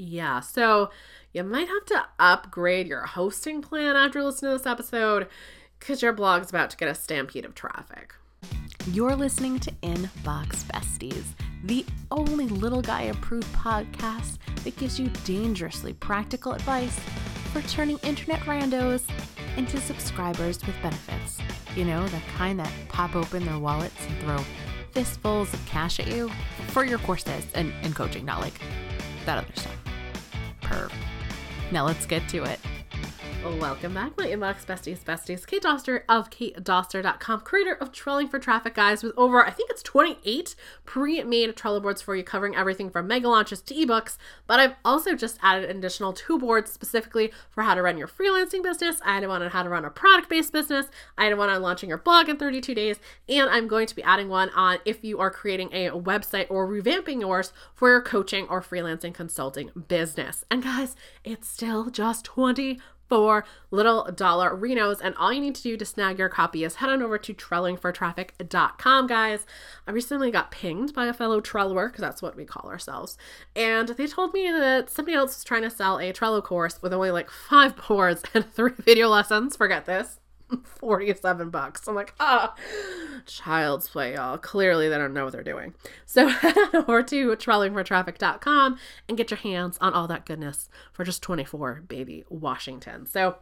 Yeah, so you might have to upgrade your hosting plan after listening to this episode because your blog's about to get a stampede of traffic. You're listening to Inbox Besties, the only little guy approved podcast that gives you dangerously practical advice for turning internet randos into subscribers with benefits. You know, the kind that pop open their wallets and throw fistfuls of cash at you for your courses and, and coaching, not like that other stuff. Perv. Now let's get to it. Welcome back, my inbox besties, besties. Kate Doster of katedoster.com, creator of Trelloing for Traffic Guys, with over, I think it's 28 pre made Trello boards for you, covering everything from mega launches to ebooks. But I've also just added an additional two boards specifically for how to run your freelancing business. I added one on how to run a product based business. I added one on launching your blog in 32 days. And I'm going to be adding one on if you are creating a website or revamping yours for your coaching or freelancing consulting business. And guys, it's still just 20 for little dollar Renos. And all you need to do to snag your copy is head on over to trelloingfortraffic.com, guys. I recently got pinged by a fellow Trellower, because that's what we call ourselves. And they told me that somebody else was trying to sell a Trello course with only like five boards and three video lessons. Forget this. 47 bucks. I'm like, ah, child's play, y'all. Clearly, they don't know what they're doing. So head over to trelloingfortraffic.com and get your hands on all that goodness for just 24 baby Washington. So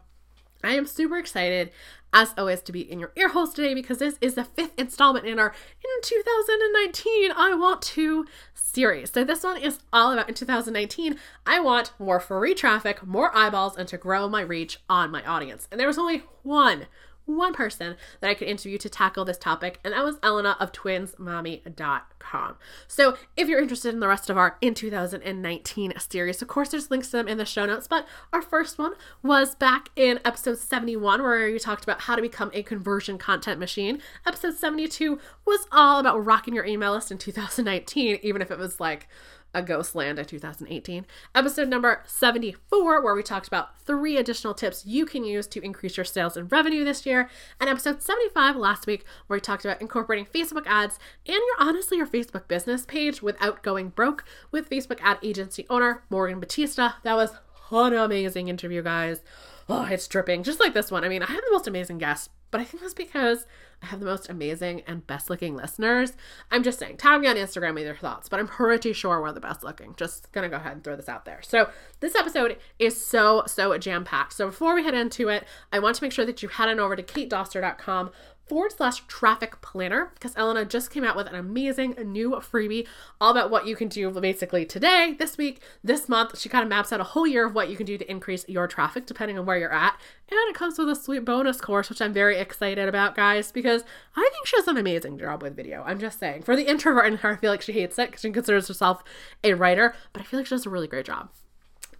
I am super excited, as always, to be in your ear holes today because this is the fifth installment in our In 2019 I Want to series. So, this one is all about in 2019, I want more free traffic, more eyeballs, and to grow my reach on my audience. And there was only one one person that I could interview to tackle this topic, and that was Elna of twinsmommy.com. So if you're interested in the rest of our in 2019 series, of course, there's links to them in the show notes. But our first one was back in episode 71, where we talked about how to become a conversion content machine. Episode 72 was all about rocking your email list in 2019, even if it was like a Ghost Land in 2018. Episode number 74, where we talked about three additional tips you can use to increase your sales and revenue this year. And episode 75 last week, where we talked about incorporating Facebook ads and your honestly your Facebook business page without going broke with Facebook ad agency owner Morgan Batista. That was an amazing interview, guys. Oh, it's dripping, just like this one. I mean, I have the most amazing guests, but I think that's because I have the most amazing and best looking listeners. I'm just saying, tag me on Instagram with your thoughts, but I'm pretty sure we're the best looking. Just gonna go ahead and throw this out there. So, this episode is so, so jam packed. So, before we head into it, I want to make sure that you head on over to katedoster.com forward slash traffic planner because Elna just came out with an amazing new freebie all about what you can do basically today, this week, this month. She kind of maps out a whole year of what you can do to increase your traffic depending on where you're at. And it comes with a sweet bonus course, which I'm very excited about, guys, because I think she does an amazing job with video. I'm just saying. For the introvert in her, I feel like she hates it because she considers herself a writer, but I feel like she does a really great job.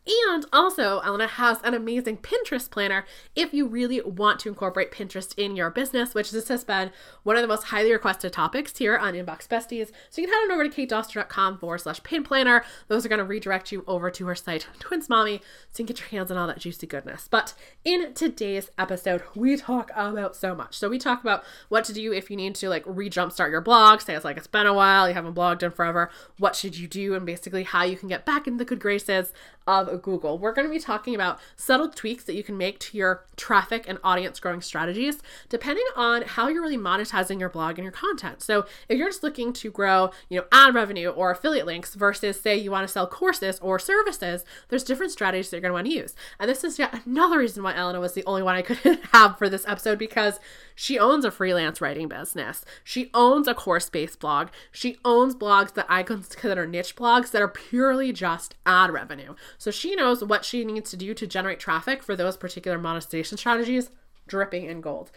And also, Elna has an amazing Pinterest planner if you really want to incorporate Pinterest in your business, which this has been one of the most highly requested topics here on Inbox Besties. So you can head on over to katedoster.com forward slash pin planner. Those are going to redirect you over to her site, Twins Mommy, so you can get your hands on all that juicy goodness. But in today's episode, we talk about so much. So we talk about what to do if you need to like re jumpstart your blog. Say it's like it's been a while, you haven't blogged in forever. What should you do? And basically how you can get back in the good graces of Google. We're going to be talking about subtle tweaks that you can make to your traffic and audience growing strategies depending on how you're really monetizing your blog and your content. So, if you're just looking to grow, you know, ad revenue or affiliate links versus say you want to sell courses or services, there's different strategies that you're going to want to use. And this is yet another reason why Elna was the only one I could have for this episode because she owns a freelance writing business. She owns a course-based blog. She owns blogs that I consider niche blogs that are purely just ad revenue. So she knows what she needs to do to generate traffic for those particular monetization strategies, dripping in gold.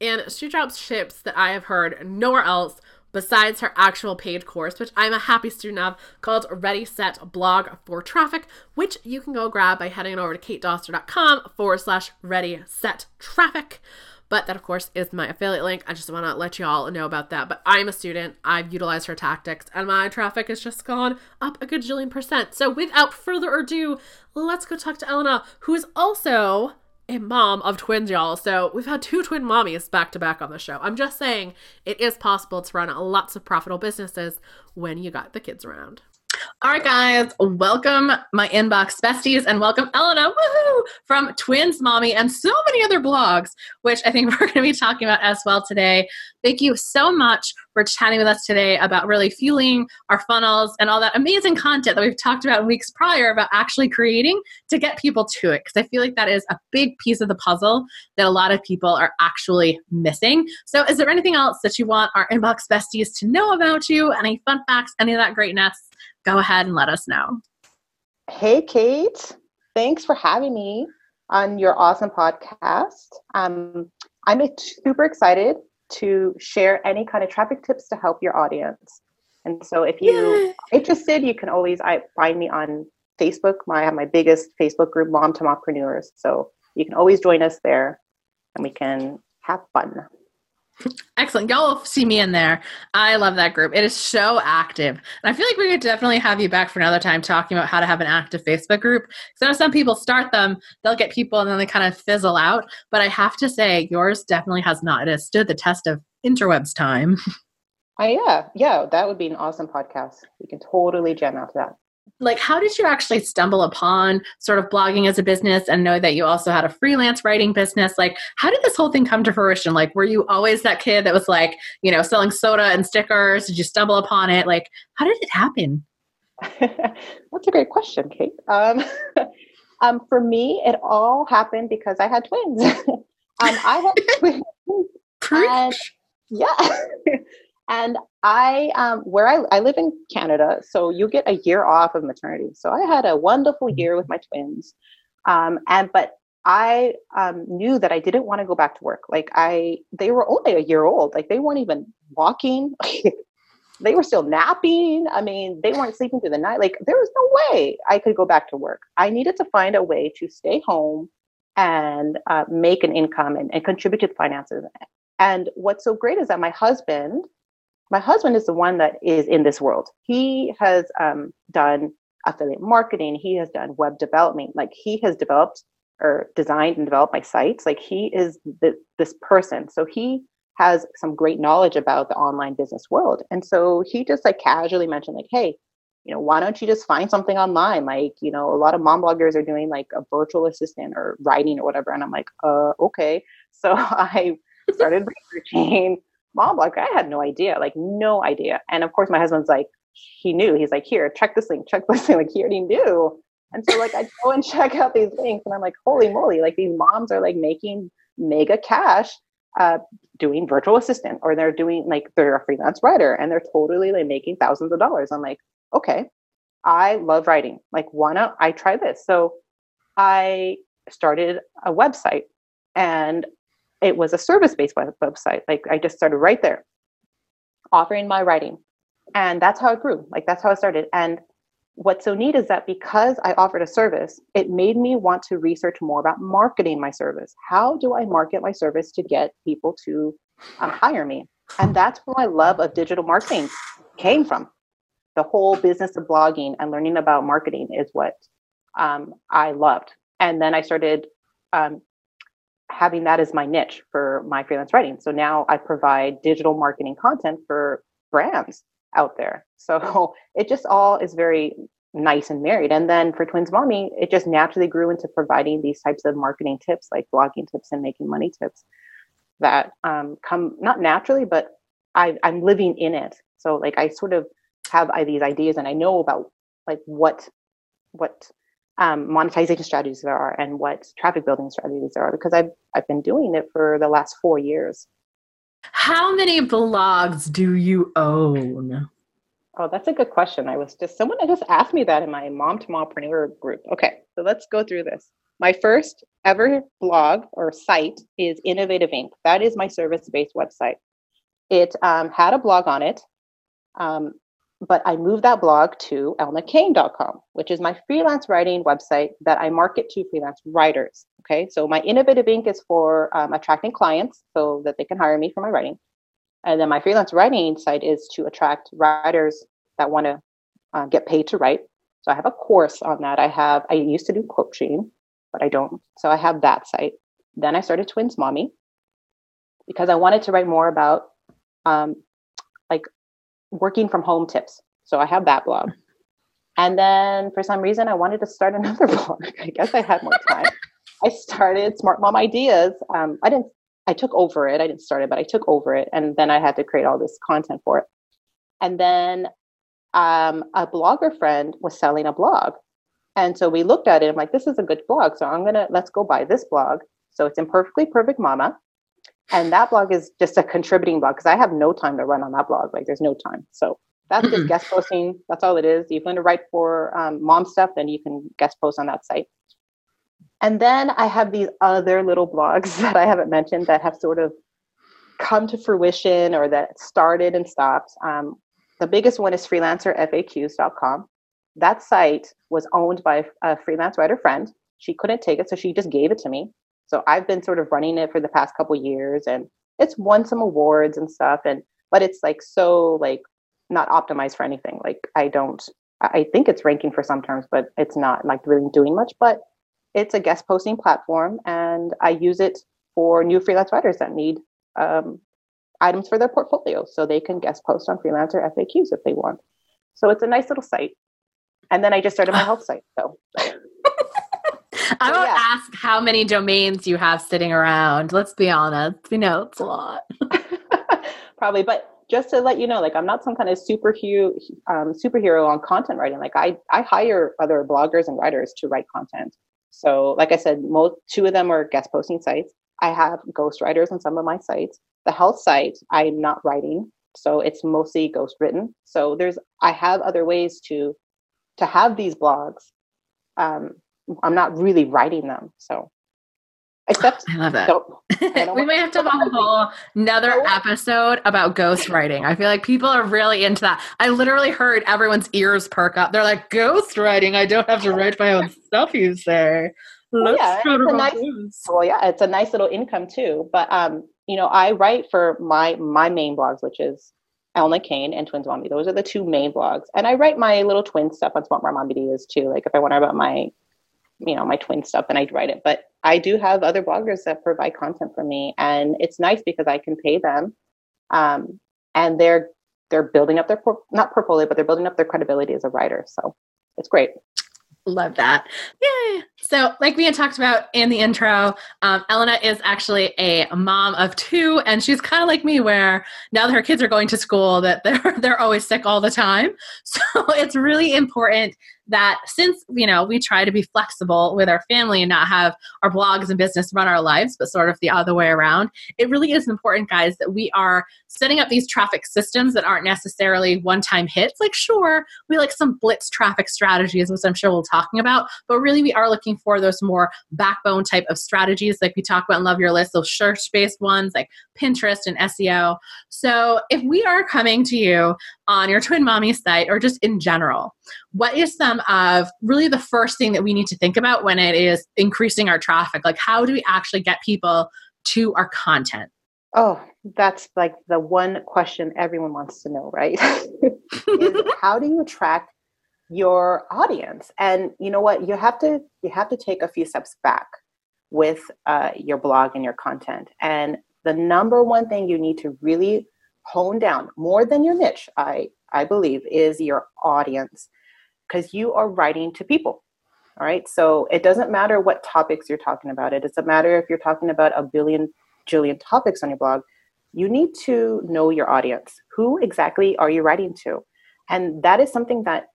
And she drops tips that I have heard nowhere else besides her actual paid course, which I'm a happy student of, called Ready Set Blog for Traffic, which you can go grab by heading over to katedoster.com forward slash ready set traffic. But that, of course, is my affiliate link. I just want to let you all know about that. But I'm a student. I've utilized her tactics, and my traffic has just gone up a gajillion percent. So without further ado, let's go talk to Elna, who is also a mom of twins, y'all. So we've had two twin mommies back to back on the show. I'm just saying it is possible to run lots of profitable businesses when you got the kids around. All right, guys, welcome my inbox besties and welcome Elna woohoo, from Twins Mommy and so many other blogs, which I think we're going to be talking about as well today. Thank you so much for chatting with us today about really fueling our funnels and all that amazing content that we've talked about in weeks prior about actually creating to get people to it. Because I feel like that is a big piece of the puzzle that a lot of people are actually missing. So, is there anything else that you want our inbox besties to know about you? Any fun facts, any of that greatness? Go ahead and let us know. Hey, Kate. Thanks for having me on your awesome podcast. Um, I'm super excited to share any kind of traffic tips to help your audience. And so, if you're interested, you can always I, find me on Facebook. My, I have my biggest Facebook group, Mom to Mompreneurs. So you can always join us there, and we can have fun. Excellent. Y'all will see me in there. I love that group. It is so active. And I feel like we could definitely have you back for another time talking about how to have an active Facebook group. Know some people start them, they'll get people and then they kind of fizzle out. But I have to say, yours definitely has not. It has stood the test of interwebs time. Uh, yeah, yeah, that would be an awesome podcast. We can totally jam out to that like how did you actually stumble upon sort of blogging as a business and know that you also had a freelance writing business? Like how did this whole thing come to fruition? Like were you always that kid that was like you know selling soda and stickers? Did you stumble upon it? Like how did it happen? That's a great question kate. Um, um, for me it all happened because i had twins. Um, i had twins and, yeah and I, um, where I, I live in Canada, so you get a year off of maternity. So I had a wonderful mm-hmm. year with my twins. Um, and, but I um, knew that I didn't want to go back to work. Like I, they were only a year old. Like they weren't even walking. they were still napping. I mean, they weren't sleeping through the night. Like there was no way I could go back to work. I needed to find a way to stay home and uh, make an income and, and contribute to the finances. And what's so great is that my husband my husband is the one that is in this world. He has um, done affiliate marketing. He has done web development. Like he has developed or designed and developed my sites. Like he is the, this person. So he has some great knowledge about the online business world. And so he just like casually mentioned like, hey, you know, why don't you just find something online? Like, you know, a lot of mom bloggers are doing like a virtual assistant or writing or whatever. And I'm like, uh, okay. So I started researching mom like i had no idea like no idea. And of course my husband's like he knew. He's like here check this link check this link like he already knew. And so like i go and check out these links and i'm like holy moly like these moms are like making mega cash uh, doing virtual assistant or they're doing like they're a freelance writer and they're totally like making thousands of dollars. I'm like okay. I love writing. Like why not? I try this. So i started a website and it was a service-based website. Like I just started right there, offering my writing, and that's how it grew. Like that's how it started. And what's so neat is that because I offered a service, it made me want to research more about marketing my service. How do I market my service to get people to um, hire me? And that's where my love of digital marketing came from. The whole business of blogging and learning about marketing is what um, I loved. And then I started um, having that as my niche for my freelance writing. So now I provide digital marketing content for brands out there. So it just all is very nice and married. And then for Twins Mommy, it just naturally grew into providing these types of marketing tips, like blogging tips and making money tips that um, come not naturally, but I, I'm living in it. So like I sort of have these ideas and I know about like what what um, monetization strategies there are and what traffic building strategies there are because I've I've been doing it for the last four years. How many blogs do you own? Oh, that's a good question. I was just someone just asked me that in my mom to mompreneur group. Okay, so let's go through this. My first ever blog or site is Innovative Ink. That is my service based website. It um, had a blog on it. Um, but I moved that blog to elnacain.com, which is my freelance writing website that I market to freelance writers. Okay, so my innovative ink is for um, attracting clients so that they can hire me for my writing. And then my freelance writing site is to attract writers that want to uh, get paid to write. So I have a course on that. I have, I used to do coaching, but I don't. So I have that site. Then I started Twins Mommy because I wanted to write more about um, like working from home tips. So I have that blog. And then for some reason, I wanted to start another blog. I guess I had more time. I started Smart Mom Ideas. Um, I didn't. I took over it. I didn't start it, but I took over it, and then I had to create all this content for it. And then um, a blogger friend was selling a blog, and so we looked at it. I'm like, this is a good blog, so I'm gonna let's go buy this blog. So it's Imperfectly Perfect Mama, and that blog is just a contributing blog because I have no time to run on that blog. Like, there's no time. So that's just guest posting. That's all it is. If you want to write for um, mom stuff, then you can guest post on that site. And then I have these other little blogs that I haven't mentioned that have sort of come to fruition or that started and stopped. Um, the biggest one is freelancerfaqs.com. That site was owned by a freelance writer friend. She couldn't take it, so she just gave it to me. So I've been sort of running it for the past couple years, and it's won some awards and stuff. And but it's like so like not optimized for anything. Like I don't. I think it's ranking for some terms, but it's not like really doing much. But it's a guest posting platform, and I use it for new freelance writers that need um, items for their portfolio, so they can guest post on Freelancer FAQs if they want. So it's a nice little site. And then I just started my health site. So. I won't yeah. ask how many domains you have sitting around. Let's be honest. We know it's a lot. Probably, but just to let you know, like I'm not some kind of superhero um, superhero on content writing. Like I I hire other bloggers and writers to write content. So, like I said, most two of them are guest posting sites. I have ghostwriters on some of my sites. The health site, I'm not writing, so it's mostly ghost written. So there's I have other ways to to have these blogs. Um, I'm not really writing them, so Except I love that. we might have to have a whole another episode about ghostwriting. I feel like people are really into that. I literally heard everyone's ears perk up. They're like, ghostwriting, I don't have to write my own stuff, you say. Well, yeah, it's a nice, well, yeah, it's a nice little income too. But um, you know, I write for my my main blogs, which is Elna Cain and Twins Mommy. Those are the two main blogs. And I write my little twin stuff on Smart Mom Ideas too. Like if I wonder about my you know my twin stuff and i write it but i do have other bloggers that provide content for me and it's nice because i can pay them um, and they're they're building up their por- not portfolio but they're building up their credibility as a writer so it's great Love that. Yay. So, like we had talked about in the intro, um, Elna is actually a mom of two, and she's kind of like me, where now that her kids are going to school, that they're they're always sick all the time. So it's really important that since you know we try to be flexible with our family and not have our blogs and business run our lives but sort of the other way around it really is important guys that we are setting up these traffic systems that aren't necessarily one-time hits. Like sure we like some blitz traffic strategies which i'm sure we'll talking about but really we are looking for those more backbone type of strategies. Like we talk about in love your list those search based ones like pinterest and seo so if we are coming to you on your twin mommy site or just in general? What is some of really the first thing that we need to think about when it is increasing our traffic? Like how do we actually get people to our content? Oh that's like the one question everyone wants to know right? How do you attract your audience? And you know what? You have to you have to take a few steps back with uh, your blog and your content. And the number one thing you need to really hone down more than your niche i i believe is your audience because you are writing to people all right? So it doesn't matter what topics you're talking about. It doesn't matter if you're talking about a billion jillion topics on your blog. You need to know your audience. Who exactly are you writing to? And that is something that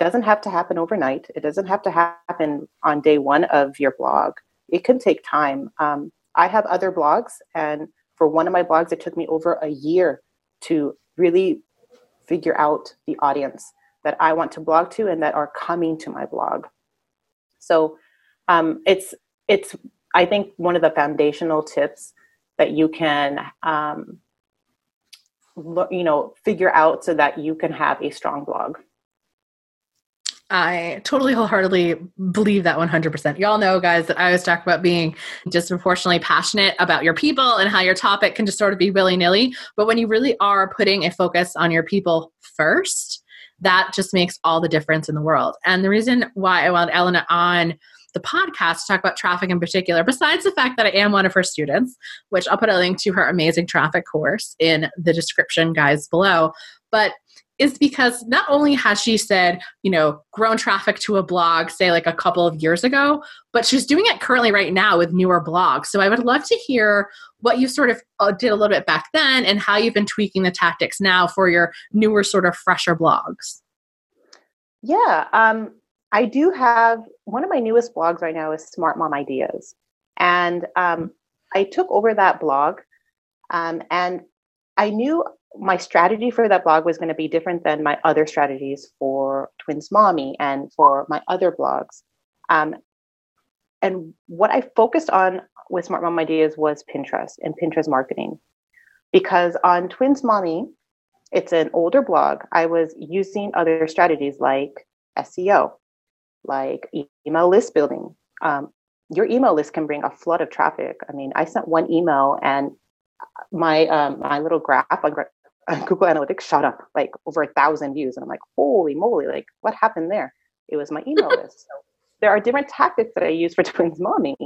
doesn't have to happen overnight. It doesn't have to happen on day one of your blog. It can take time. Um, i have other blogs and for one of my blogs it took me over a year to really figure out the audience that I want to blog to and that are coming to my blog. So um, it's it's I think one of the foundational tips that you can um, you know figure out so that you can have a strong blog. I totally wholeheartedly believe that 100%. Y'all know, guys, that I always talk about being disproportionately passionate about your people and how your topic can just sort of be willy nilly. But when you really are putting a focus on your people first, that just makes all the difference in the world. And the reason why I wanted Elna on the podcast to talk about traffic in particular, besides the fact that I am one of her students, which I'll put a link to her amazing traffic course in the description, guys, below. But is because not only has she said, you know, grown traffic to a blog, say like a couple of years ago, but she's doing it currently right now with newer blogs. So I would love to hear what you sort of uh, did a little bit back then and how you've been tweaking the tactics now for your newer, sort of fresher blogs. Yeah, um, I do have one of my newest blogs right now is Smart Mom Ideas. And um, I took over that blog um, and I knew my strategy for that blog was going to be different than my other strategies for Twins Mommy and for my other blogs. Um, and what I focused on with Smart Mom Ideas was Pinterest and Pinterest marketing. Because on Twins Mommy, it's an older blog. I was using other strategies like SEO, like email list building. Um, your email list can bring a flood of traffic. I mean, I sent one email and my um, my little graph on Google Analytics shot up like over a thousand views, and I'm like, holy moly! Like, what happened there? It was my email list. So there are different tactics that I use for Twins Mommy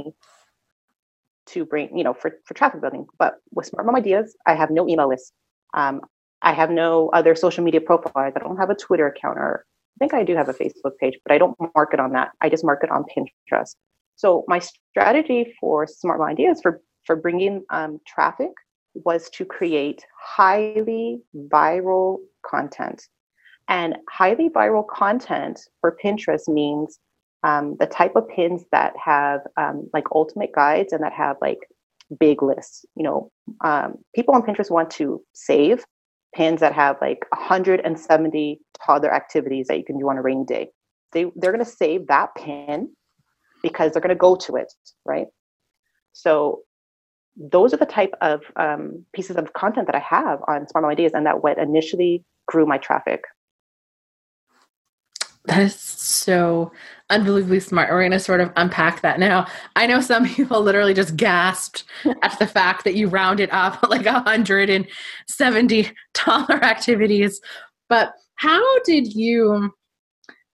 to bring, you know, for for traffic building. But with Smart Mom Ideas, I have no email list. Um, I have no other social media profiles. I don't have a Twitter account, or I think I do have a Facebook page, but I don't market on that. I just market on Pinterest. So my strategy for Smart Mom Ideas for for bringing um, traffic was to create highly viral content. And highly viral content for Pinterest means um, the type of pins that have um, like ultimate guides and that have like big lists. You know, um, people on Pinterest want to save pins that have like 170 toddler activities that you can do on a rainy day. They they're going to save that pin because they're going to go to it, right? So those are the type of um, pieces of content that I have on Smart Mom Ideas, and that what initially grew my traffic. That is so unbelievably smart. We're going to sort of unpack that now. I know some people literally just gasped at the fact that you rounded up like 170 dollar activities. But how did you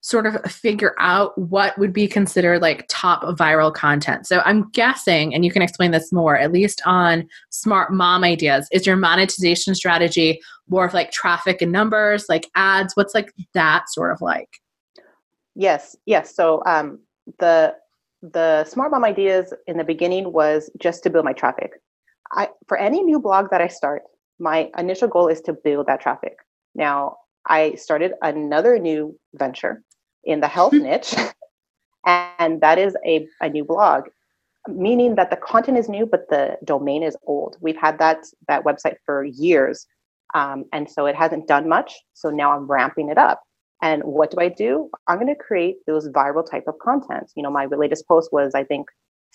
sort of figure out what would be considered like top viral content. So I'm guessing, and you can explain this more, at least on smart mom ideas, is your monetization strategy more of like traffic and numbers, like ads? What's like that sort of like? Yes, yes. So um, the the smart mom ideas in the beginning was just to build my traffic. I for any new blog that I start, my initial goal is to build that traffic. Now, I started another new venture in the health niche. And that is a, a new blog, meaning that the content is new, but the domain is old. We've had that, that website for years. Um, and so it hasn't done much. So now I'm ramping it up. And what do I do? I'm going to create those viral type of content. You know, my latest post was, I think,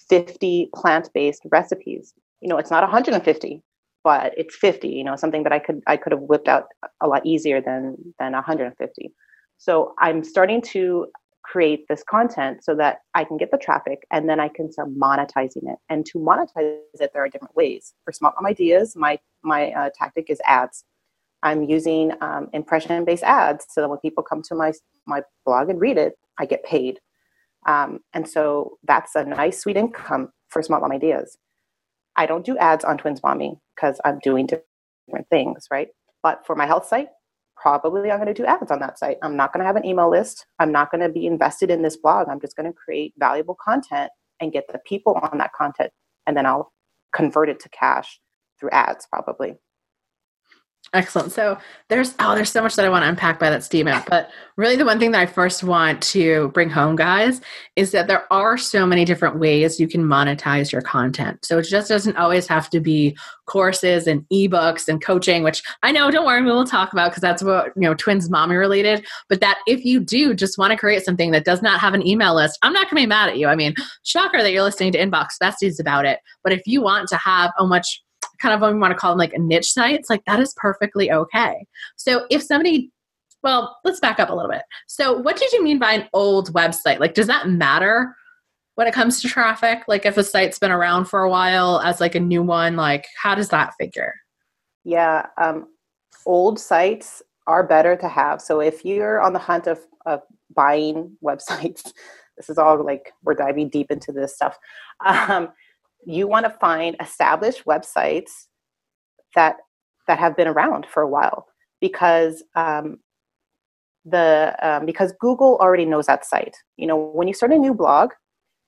50 plant-based recipes. You know, it's not 150, but it's 50. You know, something that I could I could have whipped out a lot easier than than 150. So I'm starting to create this content so that I can get the traffic and then I can start monetizing it. And to monetize it, there are different ways. For Smart Mom Ideas, my my uh, tactic is ads. I'm using um, impression-based ads so that when people come to my my blog and read it, I get paid. Um, and so that's a nice, sweet income for Smart Mom Ideas. I don't do ads on Twins Mommy because I'm doing different things, right? But for my health site, probably I'm going to do ads on that site. I'm not going to have an email list. I'm not going to be invested in this blog. I'm just going to create valuable content and get the people on that content. And then I'll convert it to cash through ads, probably. Excellent. So there's oh, there's so much that I want to unpack by that statement. But really the one thing that I first want to bring home, guys, is that there are so many different ways you can monetize your content. So it just doesn't always have to be courses and ebooks and coaching, which I know, don't worry, we will talk about because that's what you know, twins mommy related. But that if you do just want to create something that does not have an email list, I'm not gonna be mad at you. I mean, shocker that you're listening to Inbox Besties about it. But if you want to have a much kind of want to call them like a niche sites, like that is perfectly okay. So if somebody well, let's back up a little bit. So, what did you mean by an old website? Like, does that matter when it comes to traffic? Like, if a site's been around for a while as like a new one, like, how does that figure? Yeah, um, old sites are better to have. So, if you're on the hunt of, of buying websites, this is all like we're diving deep into this stuff. Um, you want to find established websites that that have been around for a while because um, the um, because Google already knows that site. You know, when you start a new blog,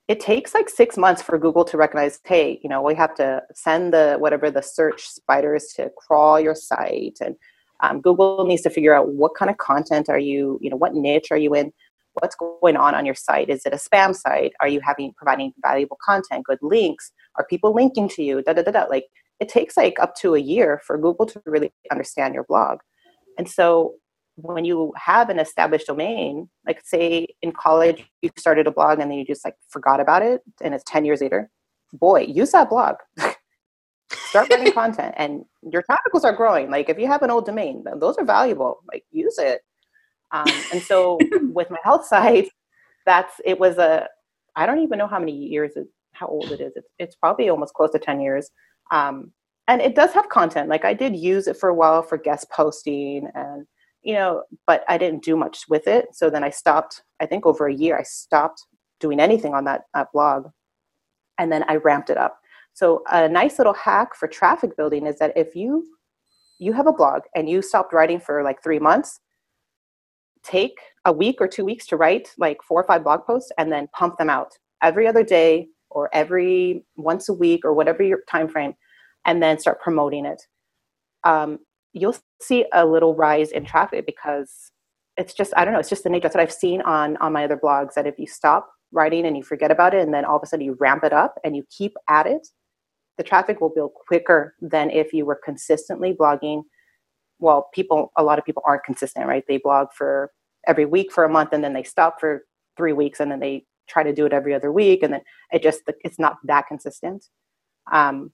it takes like six months for Google to recognize, hey, you know, we have to send the whatever the search spiders to crawl your site, and um, Google needs to figure out what kind of content are you, you know, what niche are you in, what's going on on your site. Is it a spam site? Are you having providing valuable content, good links? Are people linking to you? Da da da da. Like it takes like up to a year for Google to really understand your blog, and so when you have an established domain, like say in college you started a blog and then you just like forgot about it and it's 10 years later, boy, use that blog. Start writing content and your traffic are growing. Like if you have an old domain, those are valuable. Like use it. Um, and so with my health site, that's it was a I don't even know how many years it, how old it is. It's, it's probably almost close to 10 years. Um, and it does have content. Like I did use it for a while for guest posting and you know, but I didn't do much with it. So then I stopped, I think over a year, I stopped doing anything on that, that blog. And then I ramped it up. So a nice little hack for traffic building is that if you you have a blog and you stopped writing for like three months, take a week or two weeks to write like four or five blog posts and then pump them out every other day or every once a week or whatever your time frame and then start promoting it. Um, you'll see a little rise in traffic because it's just i don't know it's just the nature. That's what i've seen on on my other blogs that if you stop writing and you forget about it and then all of a sudden you ramp it up and you keep at it the traffic will build quicker than if you were consistently blogging well people a lot of people aren't consistent right they blog for every week for a month and then they stop for three weeks and then they try to do it every other week and then it just it's not that consistent um,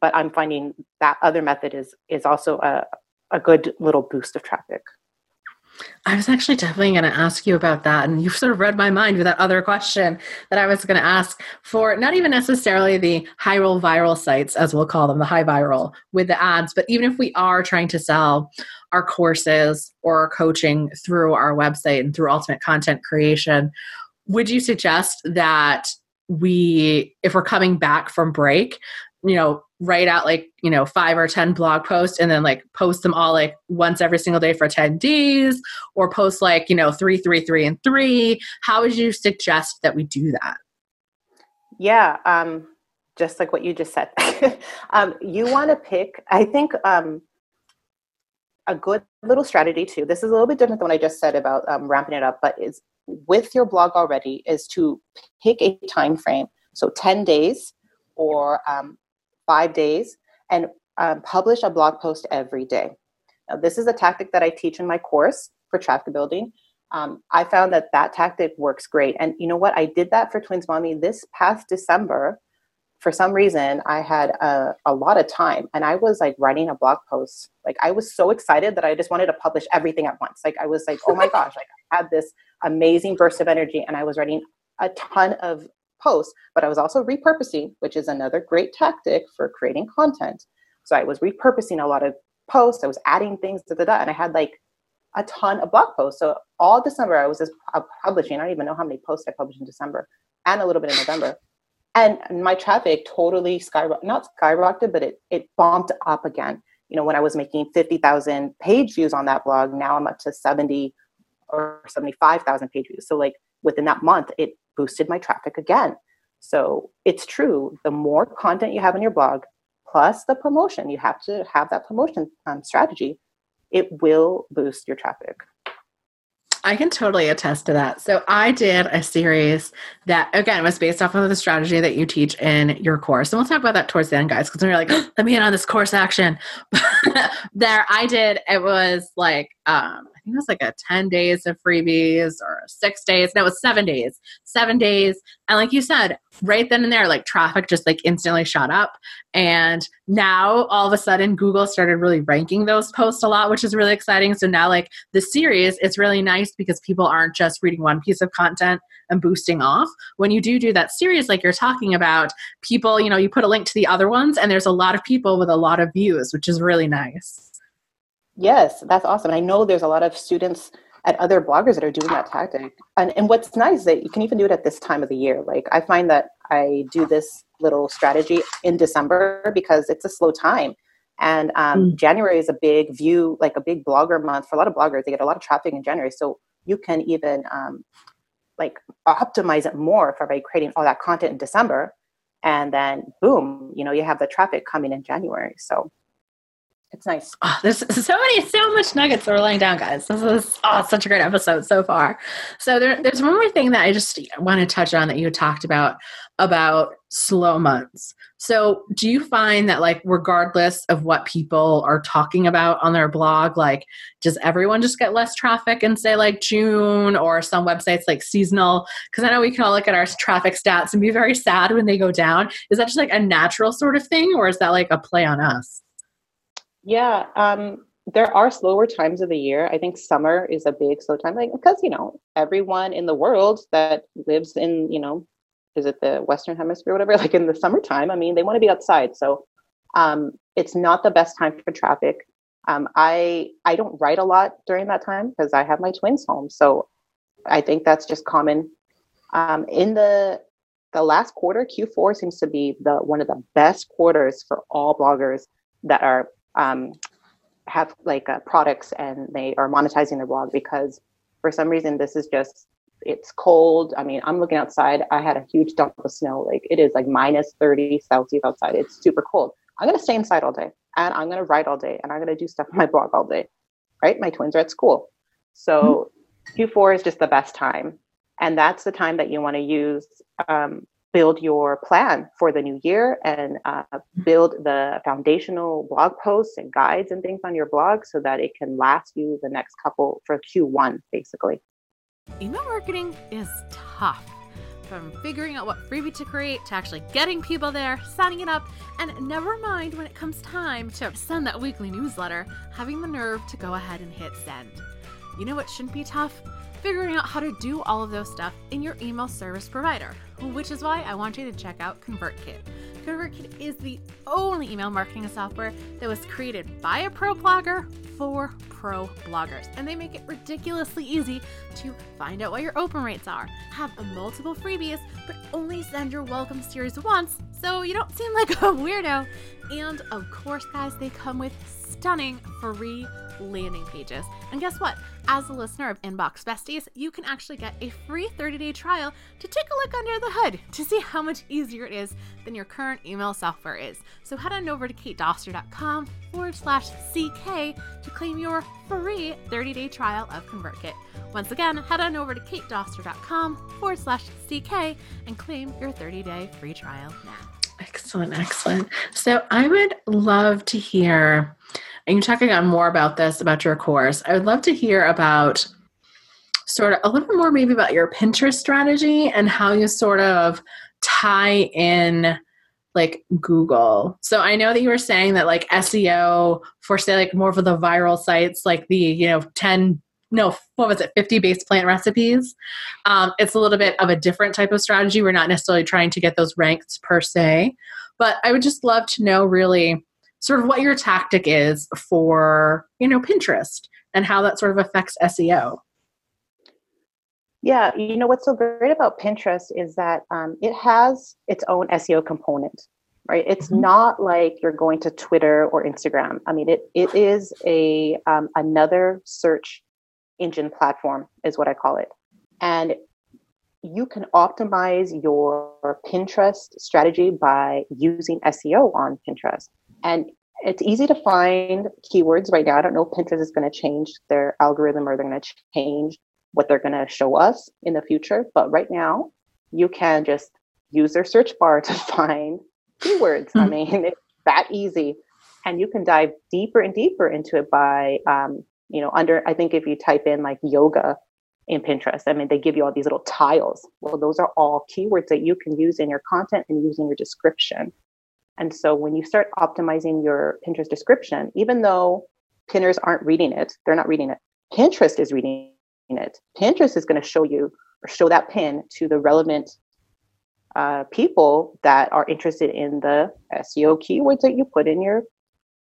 but I'm finding that other method is is also a, a good little boost of traffic. I was actually definitely going to ask you about that. And you've sort of read my mind with that other question that I was going to ask for not even necessarily the high roll viral sites, as we'll call them, the high viral with the ads, but even if we are trying to sell our courses or our coaching through our website and through ultimate content creation, would you suggest that we, if we're coming back from break, you know, write out like, you know, five or 10 blog posts and then like post them all like once every single day for 10 days or post like, you know, three, three, three, and three. How would you suggest that we do that? Yeah. Um, just like what you just said. um, you want to pick, I think, um, a good little strategy too. This is a little bit different than what I just said about um, ramping it up, but is with your blog already is to pick a time frame. So 10 days or um, five days and um, publish a blog post every day. Now, this is a tactic that I teach in my course for traffic building. Um, I found that that tactic works great. And you know what? I did that for Twins Mommy this past December. For some reason, I had a, a lot of time and I was like writing a blog post. Like, I was so excited that I just wanted to publish everything at once. Like, I was like, oh my gosh, like, I had this amazing burst of energy and I was writing a ton of posts, but I was also repurposing, which is another great tactic for creating content. So I was repurposing a lot of posts, I was adding things, da, da, da, and I had like a ton of blog posts. So all December, I was just publishing. I don't even know how many posts I published in December and a little bit in November. And my traffic totally skyrocketed, not skyrocketed, but it, it bumped up again. You know, when I was making 50,000 page views on that blog, now I'm up to 70 or 75,000 page views. So like within that month, it boosted my traffic again. So it's true. The more content you have on your blog, plus the promotion, you have to have that promotion um, strategy. It will boost your traffic. I can totally attest to that. So I did a series that again was based off of the strategy that you teach in your course. And we'll talk about that towards the end, guys, because we're like, let me in on this course action. there I did, it was like um, think it was like a 10 days of freebies or six days. No, it was seven days. Seven days. And like you said, right then and there, like traffic just like instantly shot up. And now all of a sudden Google started really ranking those posts a lot, which is really exciting. So now like the series, it's really nice because people aren't just reading one piece of content and boosting off. When you do do that series like you're talking about, people, you know, you put a link to the other ones and there's a lot of people with a lot of views, which is really nice. Yes, that's awesome. I know there's a lot of students at other bloggers that are doing that tactic. And, and what's nice is that you can even do it at this time of the year. Like I find that I do this little strategy in December because it's a slow time. And um, mm. January is a big view, like a big blogger month for a lot of bloggers. They get a lot of traffic in January. So you can even um, like optimize it more for by creating all that content in December. And then boom, you know, you have the traffic coming in January. So it's nice. Ah, oh, there's so many, so much nuggets that are laying down, guys. This is oh, such a great episode so far. So there, there's one more thing that I just want to touch on that you talked about about slow months. So do you find that like regardless of what people are talking about on their blog, like does everyone just get less traffic in say like June or some websites like seasonal? Because I know we can all look at our traffic stats and be very sad when they go down. Is that just like a natural sort of thing, or is that like a play on us? Yeah, um, there are slower times of the year. I think summer is a big slow time, like because you know everyone in the world that lives in you know, is it the Western Hemisphere, whatever? Like in the summertime, I mean, they want to be outside, so um, it's not the best time for traffic. Um, I I don't write a lot during that time because I have my twins home, so I think that's just common. Um, in the the last quarter, Q4 seems to be the one of the best quarters for all bloggers that are um, have like uh, products and they are monetizing their blog because for some reason this is just it's cold. I mean, I'm looking outside. I had a huge dump of snow. Like it is like minus 30 Celsius outside. It's super cold. I'm gonna stay inside all day and I'm gonna write all day and I'm gonna do stuff on my blog all day. Right? My twins are at school. So mm-hmm. Q4 is just the best time. And that's the time that you want to use um, build your plan for the new year and uh, build the foundational blog posts and guides and things on your blog so that it can last you the next couple for Q1, basically. Email marketing is tough. From figuring out what freebie to create to actually getting people there, signing it up, and never mind when it comes time to send that weekly newsletter, having the nerve to go ahead and hit send. You know what shouldn't be tough? Figuring out how to do all of those stuff in your email service provider which is why I want you to check out ConvertKit. ConvertKit is the only email marketing software that was created by a pro blogger for pro bloggers, and they make it ridiculously easy to find out what your open rates are, have multiple freebies, but only send your welcome series once so you don't seem like a weirdo. And of course, guys, they come with stunning free landing pages. And guess what? As a listener of Inbox Besties, you can actually get a free 30 day trial to take a look under the hood to see how much easier it is than your current email software is. So head on over to katedoster.com forward slash CK to claim your free 30 day trial of ConvertKit. Once again, head on over to katedoster.com forward slash CK and claim your 30 day free trial now. Excellent, excellent. So I would love to hear and you're talking on more about this about your course. I would love to hear about sort of a little bit more maybe about your pinterest strategy and how you sort of tie in like google. So i know that you were saying that like seo for say like more of the viral sites like the you know 10 no what was it 50 base plant recipes um, it's a little bit of a different type of strategy. We're not necessarily trying to get those ranks per se. But i would just love to know really sort of what your tactic is for you know pinterest and how that sort of affects seo yeah you know what's so great about pinterest is that um, it has its own seo component right? It's mm-hmm. not like you're going to twitter or instagram. I mean it, it is a um, another search engine platform is what i call it. And you can optimize your pinterest strategy by using seo on pinterest and it's easy to find keywords right now. I don't know if Pinterest is going to change their algorithm or they're going to change what they're going to show us in the future. But right now, you can just use their search bar to find keywords. I hmm. mean, it's that easy. And you can dive deeper and deeper into it by, um, you know, under, I think if you type in like yoga in Pinterest, I mean, they give you all these little tiles. Well, those are all keywords that you can use in your content and use in your description. And so when you start optimizing your Pinterest description, even though pinners aren't reading it, they're not reading it. Pinterest is reading it. Pinterest is going to show you or show that pin to the relevant uh, people that are interested in the SEO keywords that you put in your,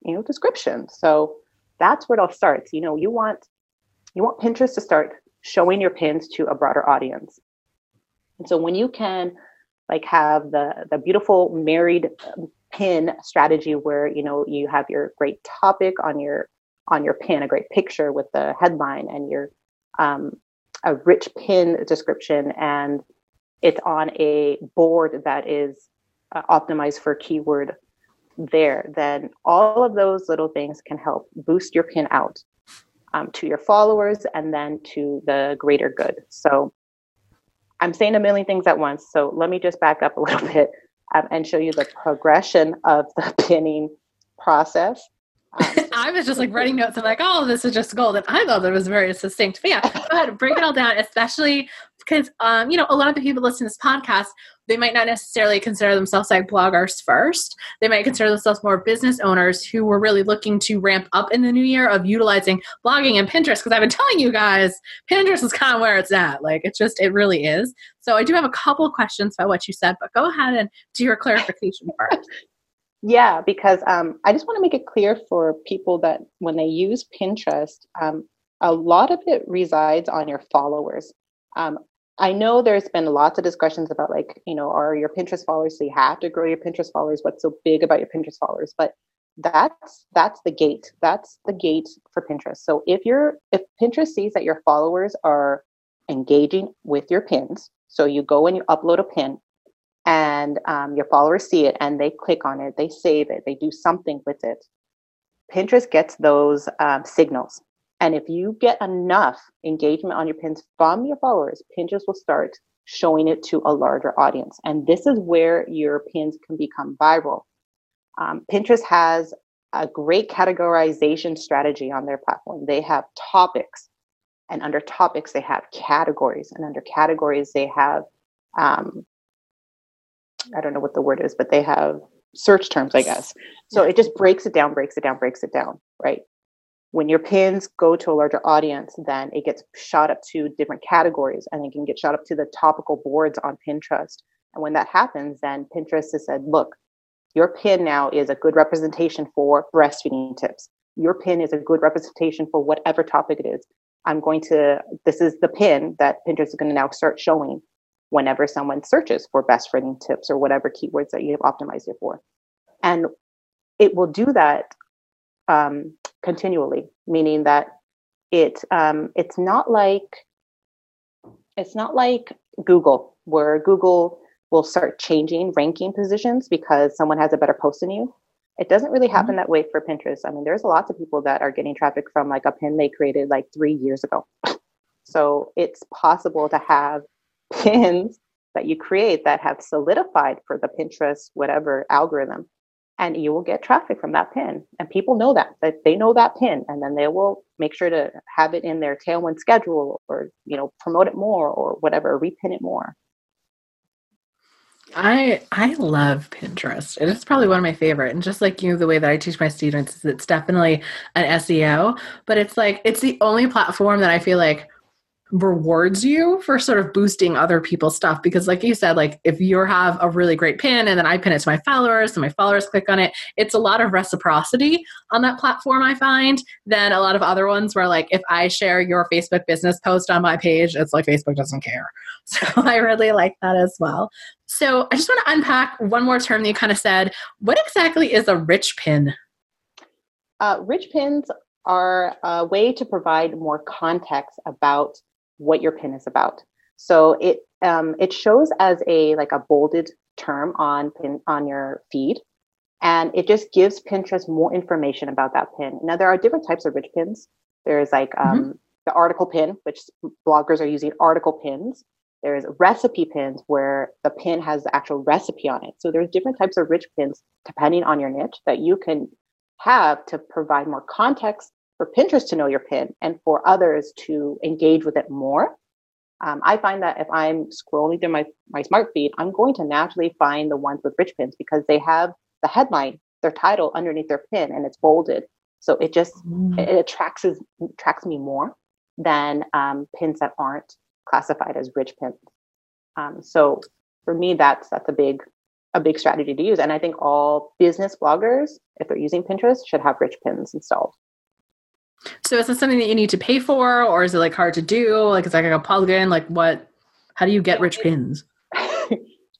you know, description. So that's where it all starts. You know, you want you want Pinterest to start showing your pins to a broader audience. And so when you can like have the the beautiful married pin strategy where you know you have your great topic on your on your pin, a great picture with the headline and your um, a rich pin description, and it's on a board that is uh, optimized for keyword there, then all of those little things can help boost your pin out um, to your followers and then to the greater good. So I'm saying a million things at once. So let me just back up a little bit um, and show you the progression of the pinning process. Um, I was just like writing notes. I'm like, oh, this is just gold. And I thought that was very succinct. But yeah, go ahead, break it all down, especially because, um, you know, a lot of the people listening to this podcast, they might not necessarily consider themselves like bloggers first. They might consider themselves more business owners who were really looking to ramp up in the new year of utilizing blogging and Pinterest. Because I've been telling you guys, Pinterest is kind of where it's at. Like, it's just, it really is. So I do have a couple questions about what you said, but go ahead and do your clarification first. Yeah, because um, I just want to make it clear for people that when they use Pinterest, um, a lot of it resides on your followers. Um, I know there's been lots of discussions about like, you know, are your Pinterest followers, so you have to grow your Pinterest followers. What's so big about your Pinterest followers? But that's that's the gate. That's the gate for Pinterest. So if you're if Pinterest sees that your followers are engaging with your pins, so you go and you upload a pin, and um, your followers see it and they click on it, they save it, they do something with it. Pinterest gets those um, signals. And if you get enough engagement on your pins from your followers, Pinterest will start showing it to a larger audience. And this is where your pins can become viral. Um, Pinterest has a great categorization strategy on their platform. They have topics, and under topics, they have categories, and under categories, they have um, I don't know what the word is, but they have search terms, I guess. So it just breaks it down, breaks it down, breaks it down, right? When your pins go to a larger audience, then it gets shot up to different categories and it can get shot up to the topical boards on Pinterest. And when that happens, then Pinterest has said, look, your pin now is a good representation for breastfeeding tips. Your pin is a good representation for whatever topic it is. I'm going to, this is the pin that Pinterest is going to now start showing whenever someone searches for best breastfeeding tips or whatever keywords that you have optimized it for. And it will do that um, continually, meaning that it um, it's not like it's not like Google, where Google will start changing ranking positions because someone has a better post than you. It doesn't really happen mm-hmm. that way for Pinterest. I mean, there's lots of people that are getting traffic from like a pin they created like three years ago. so it's possible to have pins that you create that have solidified for the Pinterest, whatever algorithm, and you will get traffic from that pin. And people know that, that they know that pin, and then they will make sure to have it in their tailwind schedule or, you know, promote it more or whatever, repin it more. I I love Pinterest. It is probably one of my favorite. And just like you, the way that I teach my students, is it's definitely an SEO, but it's like it's the only platform that I feel like rewards you for sort of boosting other people's stuff. Because like you said like if you have a really great pin and then i pin it to my followers and my followers click on it it's a lot of reciprocity on that platform i find than a lot of other ones where like if i share your facebook business post on my page it's like facebook doesn't care. So i really like that as well. So i just want to unpack one more term that you kind of said. What exactly is a rich pin? Uh, rich pins are a way to provide more context about what your pin is about. So it um, it shows as a like a bolded term on pin on your feed, and it just gives Pinterest more information about that pin. Now there are different types of rich pins. There's like um, mm-hmm. the article pin, which bloggers are using article pins. There's recipe pins where the pin has the actual recipe on it. So there's different types of rich pins depending on your niche that you can have to provide more context for Pinterest to know your pin and for others to engage with it more. Um, I find that if I'm scrolling through my, my smart feed, I'm going to naturally find the ones with rich pins because they have the headline, their title underneath their pin, and it's bolded. So it just mm. it attracts attracts me more than um, pins that aren't classified as rich pins. Um, so for me, that's that's a big a big strategy to use, and I think all business bloggers, if they're using Pinterest, should have rich pins installed. So is this something that you need to pay for, or is it like hard to do? Like it's like a plugin. Like what? How do you get rich pins?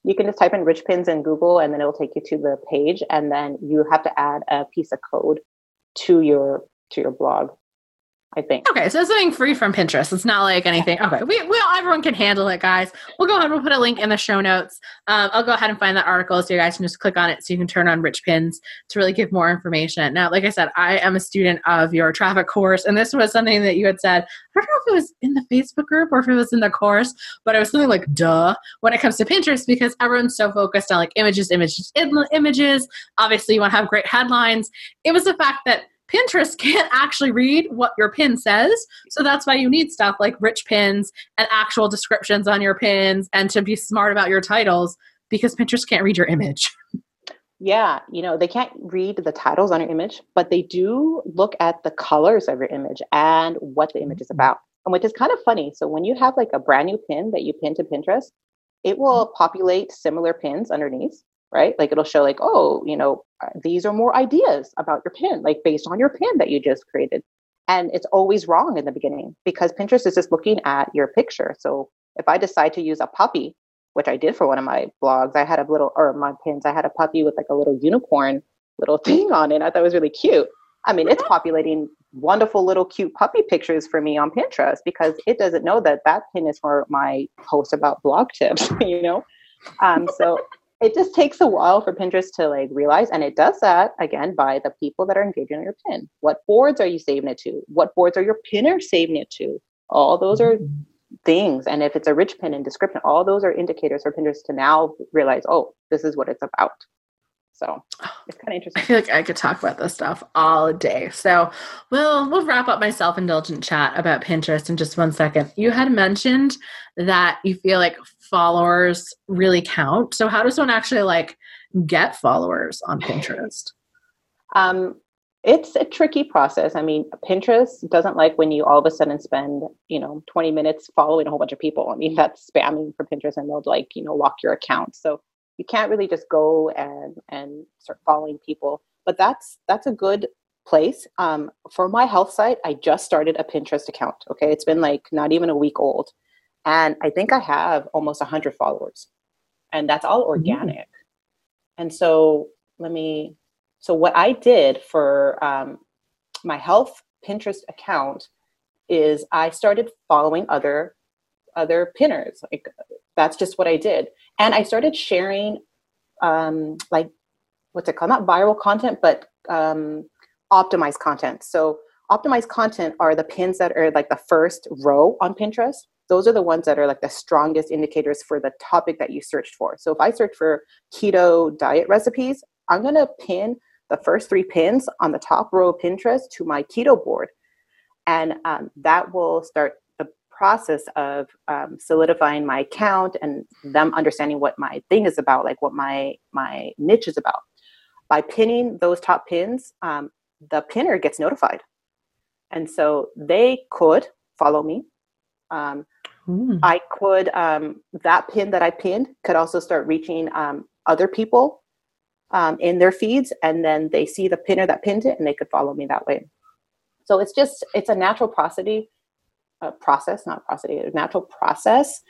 you can just type in rich pins in Google and then it'll take you to the page and then you have to add a piece of code to your to your blog. I think. Okay, so it's something free from Pinterest. It's not like anything. Okay, we, we all, everyone can handle it, guys. We'll go ahead. We'll put a link in the show notes. Um, I'll go ahead and find that article so you guys can just click on it so you can turn on Rich Pins to really give more information. Now, like I said, I am a student of your traffic course, and this was something that you had said. I don't know if it was in the Facebook group or if it was in the course, but it was something like duh when it comes to Pinterest because everyone's so focused on like images, images, images. Obviously, you want to have great headlines. It was the fact that Pinterest can't actually read what your pin says. So that's why you need stuff like rich pins and actual descriptions on your pins and to be smart about your titles because Pinterest can't read your image. Yeah, you know, they can't read the titles on your image, but they do look at the colors of your image and what the image is mm-hmm. about. And which is kind of funny. So when you have like a brand new pin that you pin to Pinterest, it will populate similar pins underneath right? Like it'll show like, oh, you know, uh, these are more ideas about your pin, like based on your pin that you just created. And it's always wrong in the beginning because Pinterest is just looking at your picture. So if I decide to use a puppy, which I did for one of my blogs, I had a little, or my pins, I had a puppy with like a little unicorn little thing on it. I thought it was really cute. I mean, it's populating wonderful little cute puppy pictures for me on Pinterest because it doesn't know that that pin is for my post about blog tips, you know? Um, so it just takes a while for Pinterest to like realize, and it does that again by the people that are engaging on your pin. What boards are you saving it to? What boards are your pinners saving it to? All those are mm-hmm. things. And if it's a rich pin in description, all those are indicators for Pinterest to now realize, oh, this is what it's about. So it's kind of interesting. I feel like I could talk about this stuff all day. So we'll we'll wrap up my self-indulgent chat about Pinterest in just one second. You had mentioned that you feel like followers really count. So how does one actually like get followers on Pinterest? Um, it's a tricky process. I mean, Pinterest doesn't like when you all of a sudden spend, you know, 20 minutes following a whole bunch of people. I mean, that's spamming for Pinterest and they'll like, you know, lock your account. So you can't really just go and and start following people. But that's that's a good place. Um, for my health site, I just started a Pinterest account. Okay, it's been like not even a week old, and I think I have almost hundred followers, and that's all organic. Mm. And so let me. So what I did for um, my health Pinterest account is I started following other other pinners. Like that's just what I did, and I started sharing um, like what's it called? Not viral content, but um, optimized content. So optimized content are the pins that are like the first row on Pinterest. Those are the ones that are like the strongest indicators for the topic that you searched for. So if I search for keto diet recipes, I'm going to pin the first three pins on the top row of Pinterest to my keto board. And um, that will start the process of um, solidifying my account and them understanding what my thing is about, like what my my niche is about. By pinning those top pins, um, the pinner gets notified. And so they could follow me. Um, mm. I could, um, that pin that I pinned could also start reaching um, other people um, in their feeds. And then they see the pinner that pinned it and they could follow me that way. So it's just, it's a natural prosody uh, process, not process, a natural process.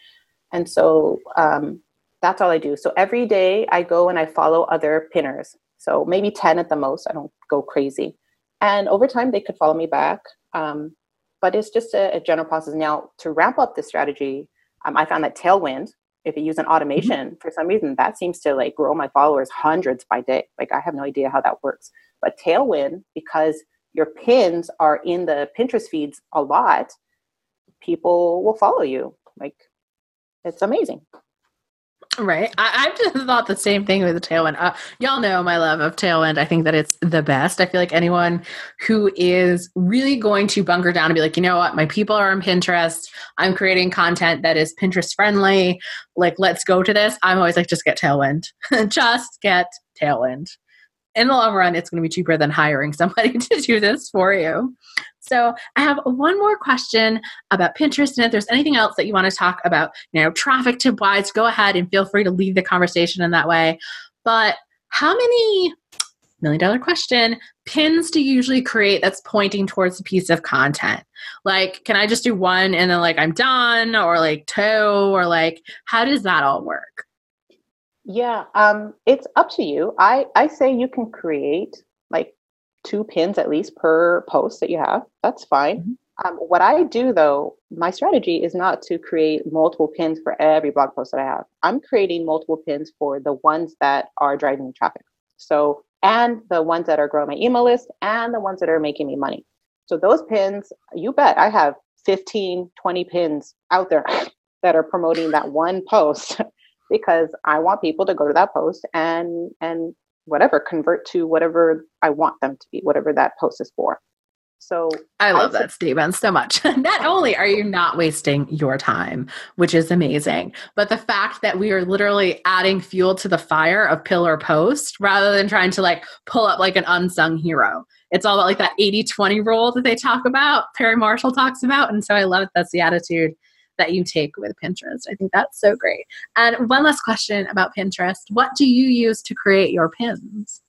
And so um, that's all I do. So every day I go and I follow other pinners. So maybe 10 at the most. I don't go crazy. And over time, they could follow me back. Um, but it's just a, a, general process. Now, to ramp up this strategy, um, I found that Tailwind, if you use an automation, mm-hmm. for some reason, that seems to like grow my followers hundreds by day. Like I have no idea how that works. But Tailwind, because your pins are in the Pinterest feeds a lot, people will follow you. Like it's amazing. Right. I, have just thought the same thing with Tailwind. Uh, y'all know my love of Tailwind. I think that it's the best. I feel like anyone who is really going to bunker down and be like, you know what, my people are on Pinterest. I'm creating content that is Pinterest friendly. Like, let's go to this. I'm always like, just get Tailwind. just get Tailwind. In the long run, it's going to be cheaper than hiring somebody to do this for you. So I have one more question about Pinterest. And if there's anything else that you want to talk about, you know, traffic tip wise, go ahead and feel free to leave the conversation in that way. But how many million dollar question pins do you usually create that's pointing towards a piece of content like can i just do one and then like i'm done or like two or like how does that all work Yeah, um, it's up to you. I I say you can create like two pins at least per post that you have. That's fine. Mm-hmm. Um, what I do though, my strategy is not to create multiple pins for every blog post that I have. I'm creating multiple pins for the ones that are driving traffic. So, and the ones that are growing my email list and the ones that are making me money. So, those pins, you bet I have 15, 20 pins out there that are promoting that one post because I want people to go to that post and, and, whatever convert to whatever I want them to be, whatever that post is for. So I love I that statement so much. not only are you not wasting your time, which is amazing, but the fact that we are literally adding fuel to the fire of pillar post rather than trying to like pull up like an unsung hero. It's all about like that 80 20 rule that they talk about, Perry Marshall talks about. And so I love it. That's the attitude that you take with Pinterest. I think that's so great. And one last question about Pinterest What do you use to create your pins?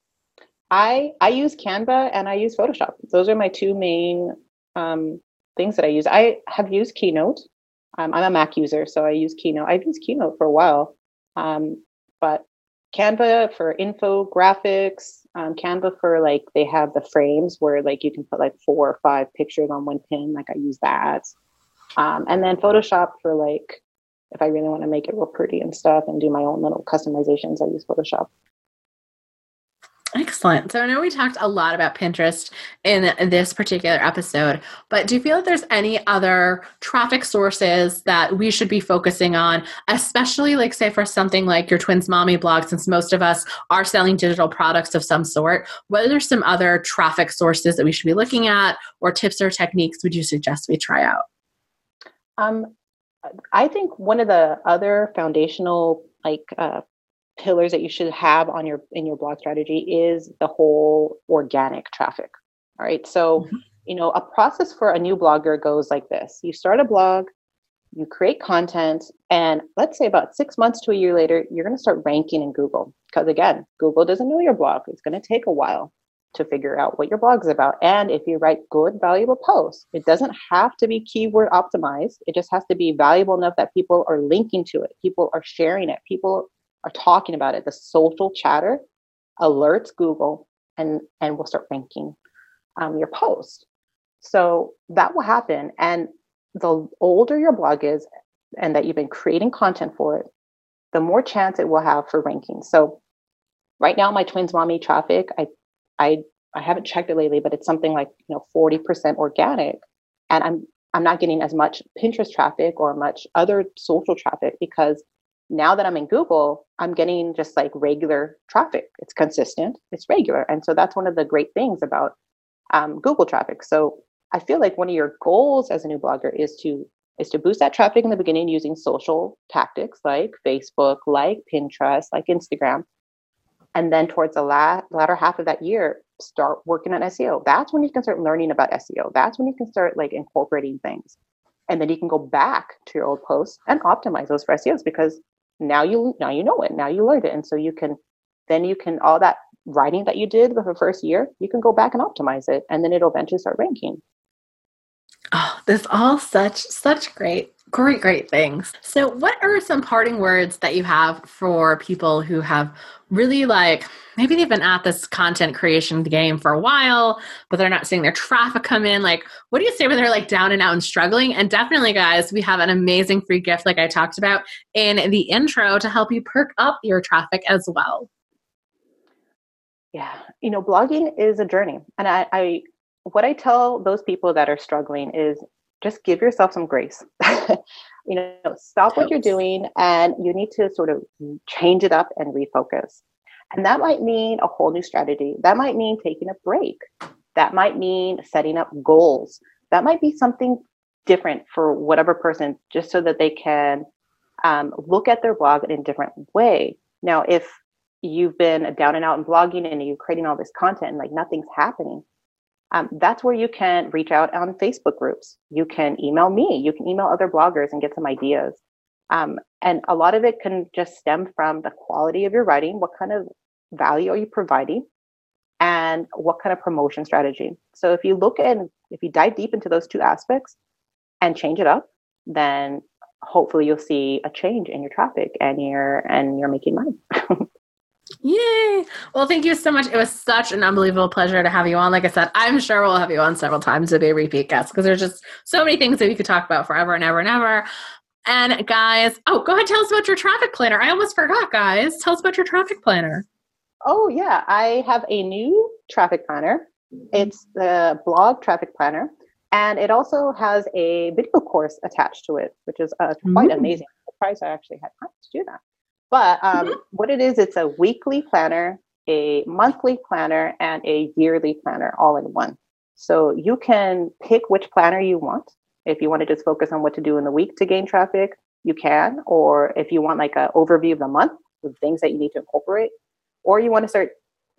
I I use Canva and I use Photoshop. Those are my two main um, things that I use. I have used Keynote. Um, I'm a Mac user, so I use Keynote. I've used Keynote for a while, um, but Canva for infographics. Um, Canva for like they have the frames where like you can put like four or five pictures on one pin. Like I use that, um, and then Photoshop for like if I really want to make it real pretty and stuff and do my own little customizations. I use Photoshop. Excellent. So I know we talked a lot about Pinterest in this particular episode, but do you feel that there's any other traffic sources that we should be focusing on, especially like say for something like your twins mommy blog, since most of us are selling digital products of some sort, whether there's some other traffic sources that we should be looking at or tips or techniques would you suggest we try out? Um, I think one of the other foundational like uh, pillars that you should have on your in your blog strategy is the whole organic traffic all right? So mm-hmm. you know a process for a new blogger goes like this. You start a blog you create content and let's say about six months to a year later you're going to start ranking in google. Because again google doesn't know your blog. It's going to take a while to figure out what your blog is about and if you write good valuable posts it doesn't have to be keyword optimized it just has to be valuable enough that people are linking to it people are sharing it people are talking about it, the social chatter alerts Google and and will start ranking um, your post. So that will happen. And the older your blog is and that you've been creating content for it, the more chance it will have for ranking. So right now my twins mommy traffic, I I I haven't checked it lately, but it's something like you know 40% organic. And I'm I'm not getting as much Pinterest traffic or much other social traffic because now that I'm in Google, I'm getting just like regular traffic. It's consistent, it's regular. And so that's one of the great things about um, Google traffic. So I feel like one of your goals as a new blogger is to is to boost that traffic in the beginning using social tactics like Facebook, like Pinterest, like Instagram. And then towards the la- latter half of that year, start working on SEO. That's when you can start learning about SEO. That's when you can start like incorporating things. And then you can go back to your old posts and optimize those for SEOs because now you now you know it now you learned it and so you can then you can all that writing that you did the first year you can go back and optimize it and then it'll eventually start ranking this all such such great great great things so what are some parting words that you have for people who have really like maybe they've been at this content creation game for a while, but they're not seeing their traffic come in. Like, what do you say when they're like down and out and struggling? And definitely, guys, we have an amazing free gift, like I talked about in the intro, to help you perk up your traffic as well. Yeah, you know, blogging is a journey, and I, I what I tell those people that are struggling is just give yourself some grace. you know, stop what you're doing and you need to sort of change it up and refocus. And that might mean a whole new strategy. That might mean taking a break. That might mean setting up goals. That might be something different for whatever person, just so that they can um, look at their blog in a different way. Now, if you've been down and out in blogging and you're creating all this content and like nothing's happening, um, that's where you can reach out on Facebook groups. You can email me. You can email other bloggers and get some ideas. Um, and a lot of it can just stem from the quality of your writing. What kind of value are you providing? And what kind of promotion strategy? So if you look and if you dive deep into those two aspects and change it up, then hopefully you'll see a change in your traffic and you're and you're making money. Yay! Well, thank you so much. It was such an unbelievable pleasure to have you on. Like I said, I'm sure we'll have you on several times to be a repeat guest because there's just so many things that we could talk about forever and ever and ever. And guys, oh, go ahead, tell us about your traffic planner. I almost forgot, guys. Tell us about your traffic planner. Oh, yeah. I have a new traffic planner. It's the blog traffic planner. And it also has a video course attached to it, which is uh, quite mm. amazing. I'm surprised I actually had time to do that. But um, mm-hmm. what it is, it's a weekly planner, a monthly planner, and a yearly planner all in one. So you can pick which planner you want. If you want to just focus on what to do in the week to gain traffic, you can. Or if you want like an overview of the month, the things that you need to incorporate, or you want to start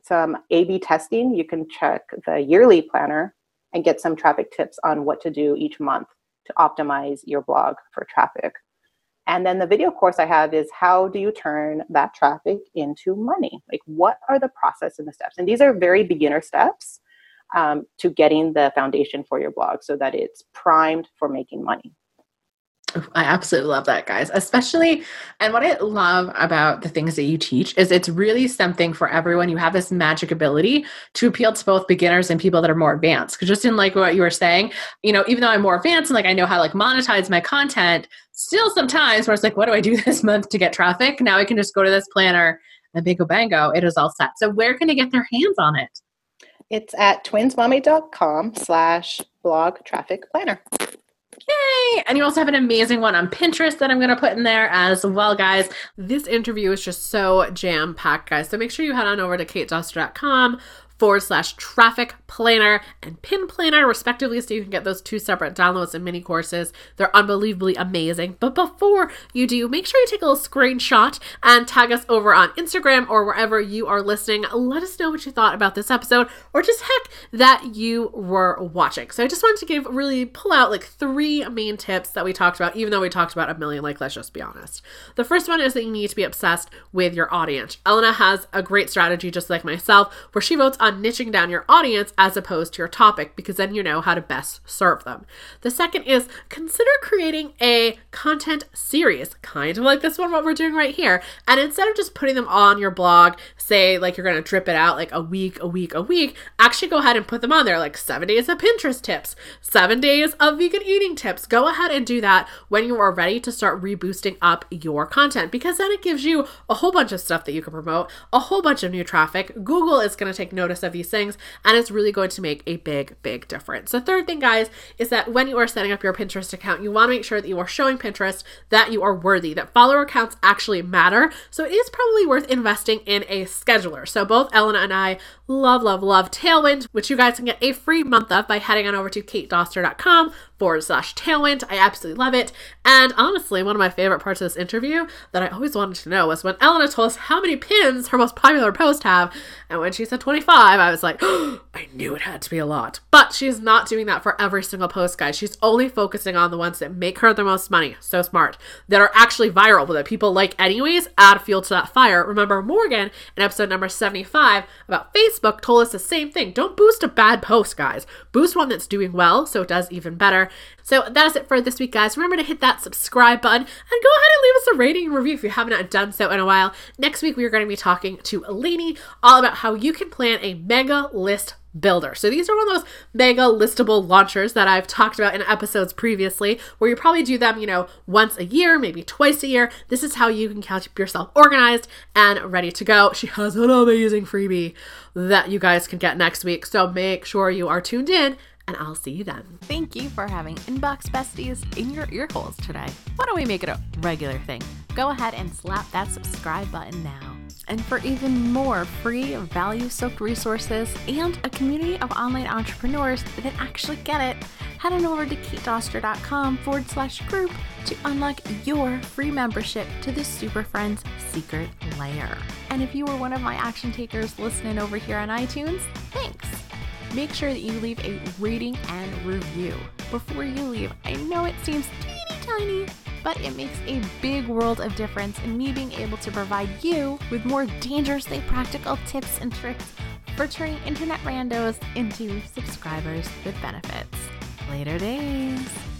some A B testing, you can check the yearly planner and get some traffic tips on what to do each month to optimize your blog for traffic. And then the video course I have is how do you turn that traffic into money? Like, what are the process and the steps? And these are very beginner steps um, to getting the foundation for your blog so that it's primed for making money. I absolutely love that, guys. Especially, and what I love about the things that you teach is it's really something for everyone. You have this magic ability to appeal to both beginners and people that are more advanced. Because just in like what you were saying, you know, even though I'm more advanced and like I know how to like monetize my content, still sometimes where it's like, what do I do this month to get traffic? Now I can just go to this planner and bingo bango, it is all set. So where can they get their hands on it? It's at twinsmommy.com slash blog traffic planner. Yay! And you also have an amazing one on Pinterest that I'm going to put in there as well, guys. This interview is just so jam packed, guys. So make sure you head on over to katedoster.com forward slash traffic planner and pin planner respectively so you can get those two separate downloads and mini courses. They're unbelievably amazing. But before you do make sure you take a little screenshot and tag us over on instagram or wherever you are listening. Let us know what you thought about this episode or just heck that you were watching. So i just wanted to give really pull out like three main tips that we talked about even though we talked about a million like let's just be honest. The first one is that you need to be obsessed with your audience. Elna has a great strategy just like myself where she votes on niching down your audience as opposed to your topic because then you know how to best serve them. The second is consider creating a content series, kind of like this one, what we're doing right here. And instead of just putting them on your blog, say like you're going to drip it out like a week, a week, a week, actually go ahead and put them on there like seven days of Pinterest tips, seven days of vegan eating tips. Go ahead and do that when you are ready to start reboosting up your content because then it gives you a whole bunch of stuff that you can promote, a whole bunch of new traffic. Google is going to take notice of these things and it's really going to make a big, big difference. The third thing, guys, is that when you are setting up your Pinterest account, you want to make sure that you are showing Pinterest that you are worthy, that follower counts actually matter. So it is probably worth investing in a scheduler. So both Elna and I love, love, love Tailwind, which you guys can get a free month of by heading on over to katedoster.com forward slash tailwind. I absolutely love it. And honestly, one of my favorite parts of this interview that I always wanted to know was when Elna told us how many pins her most popular post have. And when she said 25, I was like, oh, I knew it had to be a lot. But she's not doing that for every single post, guys. She's only focusing on the ones that make her the most money. So smart. That are actually viral, but that people like anyways, add fuel to that fire. Remember, Morgan in episode number 75 about Facebook told us the same thing. Don't boost a bad post, guys. Boost one that's doing well so it does even better. So that's it for this week, guys. Remember to hit that subscribe button and go ahead and leave us a rating and review if you haven't done so in a while. Next week, we are going to be talking to Lainey all about how you can plan a mega list builder. So these are one of those mega listable launchers that I've talked about in episodes previously, where you probably do them, you know, once a year, maybe twice a year. This is how you can keep yourself organized and ready to go. She has an amazing freebie that you guys can get next week. So make sure you are tuned in and I'll see you then. Thank you for having Inbox Besties in your ear holes today. Why don't we make it a regular thing? Go ahead and slap that subscribe button now. And for even more free, value soaked resources and a community of online entrepreneurs that actually get it, head on over to katedoster.com forward slash group to unlock your free membership to the Super Friends secret layer. And if you were one of my action takers listening over here on iTunes, thanks make sure that you leave a rating and review. Before you leave, I know it seems teeny tiny, but it makes a big world of difference in me being able to provide you with more dangerously practical tips and tricks for turning internet randos into subscribers with benefits. Later days.